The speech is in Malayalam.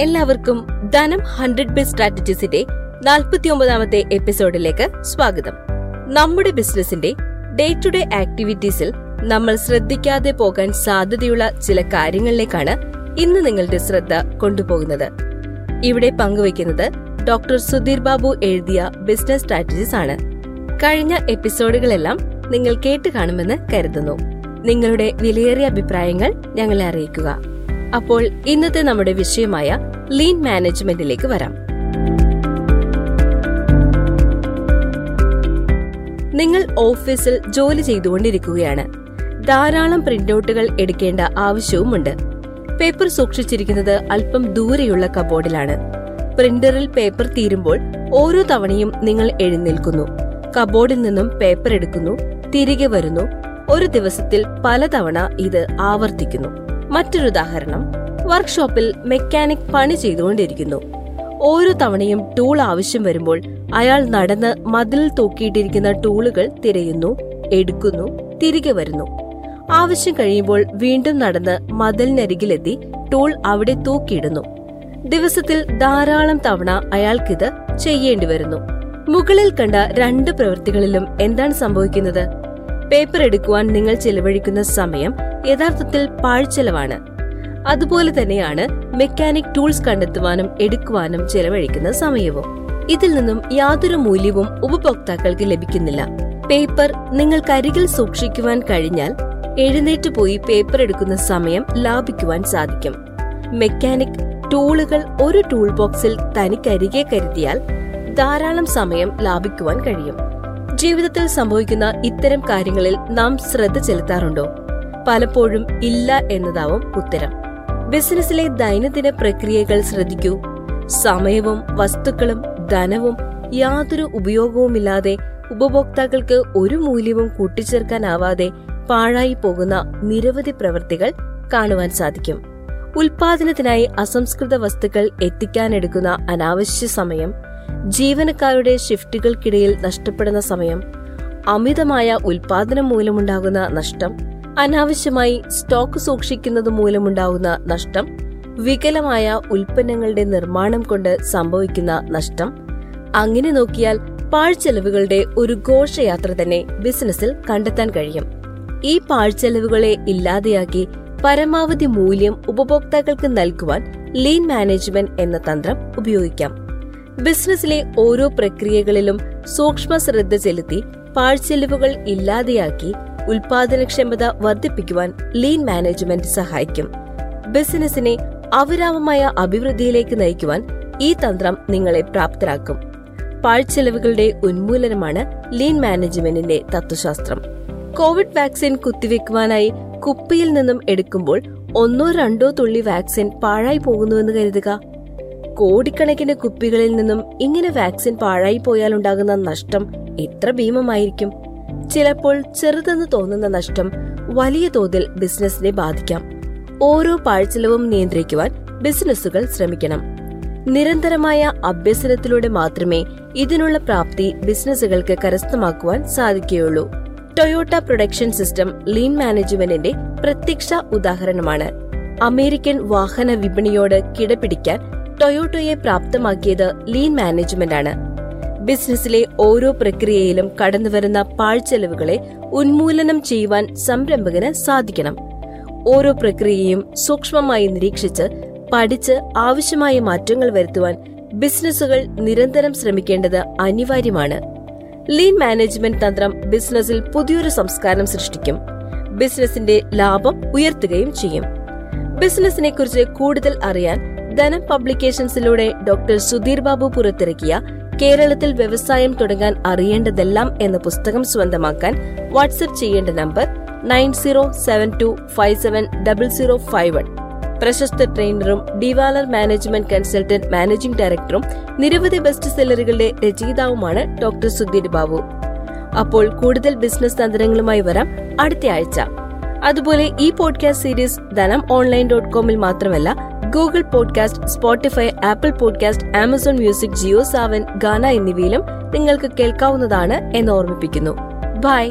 എല്ലാവർക്കും ധനം ഹൺഡ്രഡ് ബി സ്ട്രാറ്റജീസിന്റെ നാൽപ്പത്തിയൊമ്പതാമത്തെ എപ്പിസോഡിലേക്ക് സ്വാഗതം. നമ്മുടെ ബിസിനസിന്റെ ഡേ ടു ഡേ ആക്ടിവിറ്റീസിൽ നമ്മൾ ശ്രദ്ധിക്കാതെ പോകാൻ സാധ്യതയുള്ള ചില കാര്യങ്ങളിലേക്കാണ് ഇന്ന് നിങ്ങളുടെ ശ്രദ്ധ കൊണ്ടുപോകുന്നത്. ഇവിടെ പങ്കുവയ്ക്കുന്നത് ഡോക്ടർ സുധീർ ബാബു എഴുതിയ ബിസിനസ് സ്ട്രാറ്റജീസ് ആണ്. കഴിഞ്ഞ എപ്പിസോഡുകളെല്ലാം നിങ്ങൾ കേട്ട് കാണുമെന്ന് കരുതുന്നു. നിങ്ങളുടെ വിലയേറിയ അഭിപ്രായങ്ങൾ ഞങ്ങളെ അറിയിക്കുക. അപ്പോൾ ഇന്നത്തെ നമ്മുടെ വിഷയമായ ലീൻ മാനേജ്മെന്റിലേക്ക് വരാം. നിങ്ങൾ ഓഫീസിൽ ജോലി ചെയ്തുകൊണ്ടിരിക്കുകയാണ്. ധാരാളം പ്രിന്റൌട്ടുകൾ എടുക്കേണ്ട ആവശ്യവുമുണ്ട്. പേപ്പർ സൂക്ഷിച്ചിരിക്കുന്നത് അല്പം ദൂരെയുള്ള കബോർഡിലാണ്. പ്രിന്ററിൽ പേപ്പർ തീരുമ്പോൾ ഓരോ തവണയും നിങ്ങൾ എഴുന്നേൽക്കുന്നു. കബോർഡിൽ നിന്നും പേപ്പർ എടുക്കുന്നു തിരികെ വരുന്നു. ഒരു ദിവസത്തിൽ പലതവണ ഇത് ആവർത്തിക്കുന്നു. മറ്റൊരു ഉദാഹരണം. വർക്ക്ഷോപ്പിൽ മെക്കാനിക് പണി ചെയ്തുകൊണ്ടിരിക്കുന്നു. ഓരോ തവണയും ടൂൾ ആവശ്യം വരുമ്പോൾ അയാൾ നടന്ന് മതിലിൽ തൂക്കിയിട്ടിരിക്കുന്ന ടൂളുകൾ തിരയുന്നു എടുക്കുന്നു തിരികെ വരുന്നു. ആവശ്യം കഴിയുമ്പോൾ വീണ്ടും നടന്ന് മതിലിനരികിലെത്തി ടൂൾ അവിടെ തൂക്കിയിടുന്നു. ദിവസത്തിൽ ധാരാളം തവണ അയാൾക്കിത് ചെയ്യേണ്ടി വരുന്നു. മുകളിൽ കണ്ട രണ്ട് പ്രവൃത്തികളിലും എന്താണ് സംഭവിക്കുന്നത്? പേപ്പർ എടുക്കുവാൻ നിങ്ങൾ ചെലവഴിക്കുന്ന സമയം യഥാർത്ഥത്തിൽ പാഴ്ചെലവാണ്. അതുപോലെ തന്നെയാണ് മെക്കാനിക് ടൂൾസ് കണ്ടെത്തുവാനും എടുക്കുവാനും ചെലവഴിക്കുന്ന സമയവും. ഇതിൽ നിന്നും യാതൊരു മൂല്യവും ഉപഭോക്താക്കൾക്ക് ലഭിക്കുന്നില്ല. പേപ്പർ നിങ്ങൾക്കരികിൽ സൂക്ഷിക്കുവാൻ കഴിഞ്ഞാൽ എഴുന്നേറ്റ് പോയി പേപ്പർ എടുക്കുന്ന സമയം ലാഭിക്കുവാൻ സാധിക്കും. മെക്കാനിക് ടൂളുകൾ ഒരു ടൂൾ ബോക്സിൽ തനിക്കരികെ കരുതിയാൽ ധാരാളം സമയം ലാഭിക്കുവാൻ കഴിയും. ജീവിതത്തിൽ സംഭവിക്കുന്ന ഇത്തരം കാര്യങ്ങളിൽ നാം ശ്രദ്ധ ചെലുത്താറുണ്ടോ? പലപ്പോഴും ഇല്ല എന്നതാവും ഉത്തരം. ബിസിനസ്സിലെ ദൈനംദിന പ്രക്രിയകൾ ശ്രദ്ധിക്കൂ. സമയവും വസ്തുക്കളും ധനവും യാതൊരു ഉപയോഗവുമില്ലാതെ ഉപഭോക്താക്കൾക്ക് ഒരു മൂല്യവും കൂട്ടിച്ചേർക്കാനാവാതെ പാഴായി പോകുന്ന നിരവധി പ്രവൃത്തികൾ കാണുവാൻ സാധിക്കും. ഉൽപാദനത്തിനായി അസംസ്കൃത വസ്തുക്കൾ എത്തിക്കാനെടുക്കുന്ന അനാവശ്യ സമയം ജീവനക്കാരുടെ ഷിഫ്റ്റുകൾക്കിടയിൽ നഷ്ടപ്പെടുന്ന സമയം അമിതമായ ഉൽപാദനം മൂലമുണ്ടാകുന്ന നഷ്ടം അനാവശ്യമായി സ്റ്റോക്ക് സൂക്ഷിക്കുന്നത് മൂലമുണ്ടാകുന്ന നഷ്ടം വികലമായ ഉൽപ്പന്നങ്ങളുടെ നിർമ്മാണം കൊണ്ട് സംഭവിക്കുന്ന നഷ്ടം. അങ്ങനെ നോക്കിയാൽ പാഴ്ചെലവുകളുടെ ഒരു ഘോഷയാത്ര തന്നെ ബിസിനസ്സിൽ കണ്ടെത്താൻ കഴിയും. ഈ പാഴ്ചെലവുകളെ ഇല്ലാതെയാക്കി പരമാവധി മൂല്യം ഉപഭോക്താക്കൾക്ക് നൽകുവാൻ ലീൻ മാനേജ്മെന്റ് എന്ന തന്ത്രം ഉപയോഗിക്കാം. ബിസിനസ്സിലെ ഓരോ പ്രക്രിയകളിലും സൂക്ഷ്മ ശ്രദ്ധ ചെലുത്തി പാഴ്ചെലവുകൾ ഇല്ലാതെയാക്കി ഉൽപാദനക്ഷമത വർദ്ധിപ്പിക്കുവാൻ ലീൻ മാനേജ്മെന്റ് സഹായിക്കും. ബിസിനസിനെ അവിരാമമായ അഭിവൃദ്ധിയിലേക്ക് നയിക്കുവാൻ ഈ തന്ത്രം നിങ്ങളെ പ്രാപ്തരാക്കും. പാഴ്ചെലവുകളുടെ ഉന്മൂലനമാണ് ലീൻ മാനേജ്മെന്റിന്റെ തത്വശാസ്ത്രം. കോവിഡ് വാക്സിൻ കുത്തിവെക്കുവാനായി കുപ്പിയിൽ നിന്നും എടുക്കുമ്പോൾ ഒന്നോ രണ്ടോ തുള്ളി വാക്സിൻ പാഴായി പോകുന്നുവെന്ന് കരുതുക. കോടിക്കണക്കിന് കുപ്പികളിൽ നിന്നും ഇങ്ങനെ വാക്സിൻ പാഴായി പോയാൽ ഉണ്ടാകുന്ന നഷ്ടം എത്ര ഭീമമായിരിക്കും? ചിലപ്പോൾ ചെറുതെന്ന് തോന്നുന്ന നഷ്ടം വലിയ തോതിൽ ബിസിനസിനെ ബാധിക്കാം. ഓരോ പാഴ്ചെലവും നിയന്ത്രിക്കുവാൻ ബിസിനസ്സുകൾ ശ്രമിക്കണം. നിരന്തരമായ അഭ്യസനത്തിലൂടെ മാത്രമേ ഇതിനുള്ള പ്രാപ്തി ബിസിനസ്സുകൾക്ക് കരസ്ഥമാക്കുവാൻ സാധിക്കുകയുള്ളൂ. ടൊയോട്ട പ്രൊഡക്ഷൻ സിസ്റ്റം ലീൻ മാനേജ്മെന്റിന്റെ പ്രത്യക്ഷ ഉദാഹരണമാണ്. അമേരിക്കൻ വാഹന വിപണിയോട് കിടപിടിക്കാൻ ടൊയോട്ടോയെ പ്രാപ്തമാക്കിയത് ലീൻ മാനേജ്മെന്റ് ആണ്. ബിസിനസ്സിലെ ഓരോ പ്രക്രിയയിലും കടന്നുവരുന്ന പാഴ്ചെലവുകളെ ഉന്മൂലനം ചെയ്യുവാൻ സംരംഭകന് സാധിക്കണം. ഓരോ പ്രക്രിയയും സൂക്ഷ്മമായി നിരീക്ഷിച്ച് പഠിച്ച് ആവശ്യമായ മാറ്റങ്ങൾ വരുത്തുവാൻ ബിസിനസ്സുകൾ നിരന്തരം ശ്രമിക്കേണ്ടത് അനിവാര്യമാണ്. ലീൻ മാനേജ്മെന്റ് തന്ത്രം ബിസിനസ്സിൽ പുതിയൊരു സംസ്കാരം സൃഷ്ടിക്കും. ബിസിനസിന്റെ ലാഭം ഉയർത്തുകയും ചെയ്യും. ബിസിനസിനെ കുറിച്ച് കൂടുതൽ അറിയാൻ ധനം പബ്ലിക്കേഷൻസിലൂടെ ഡോക്ടർ സുധീർ ബാബു പുറത്തിറക്കിയ കേരളത്തിൽ വ്യവസായം തുടങ്ങാൻ അറിയേണ്ടതെല്ലാം എന്ന പുസ്തകം സ്വന്തമാക്കാൻ വാട്സ്ആപ്പ് ചെയ്യേണ്ട number nine zero seven two five seven double zero five one. പ്രശസ്ത ട്രെയിനറും ഡിവാലർ മാനേജ്മെന്റ് കൺസൾട്ടന്റ് മാനേജിംഗ് ഡയറക്ടറും നിരവധി ബെസ്റ്റ് സെല്ലറുകളുടെ രചയിതാവുമാണ് ഡോക്ടർ സുധീർ ബാബു. അപ്പോൾ കൂടുതൽ ബിസിനസ് തന്ത്രങ്ങളുമായി വരാം അടുത്ത ആഴ്ച. അതുപോലെ ഈ podcast series Dhanam online dot കോമിൽ മാത്രമല്ല Google podcast Spotify Apple podcast Amazon music Jio Saavn Gaana എന്നിവയിലും നിങ്ങൾക്ക് കേൾക്കാവുന്നതാണ് എന്ന് ഓർമ്മിപ്പിക്കുന്നു. ബൈ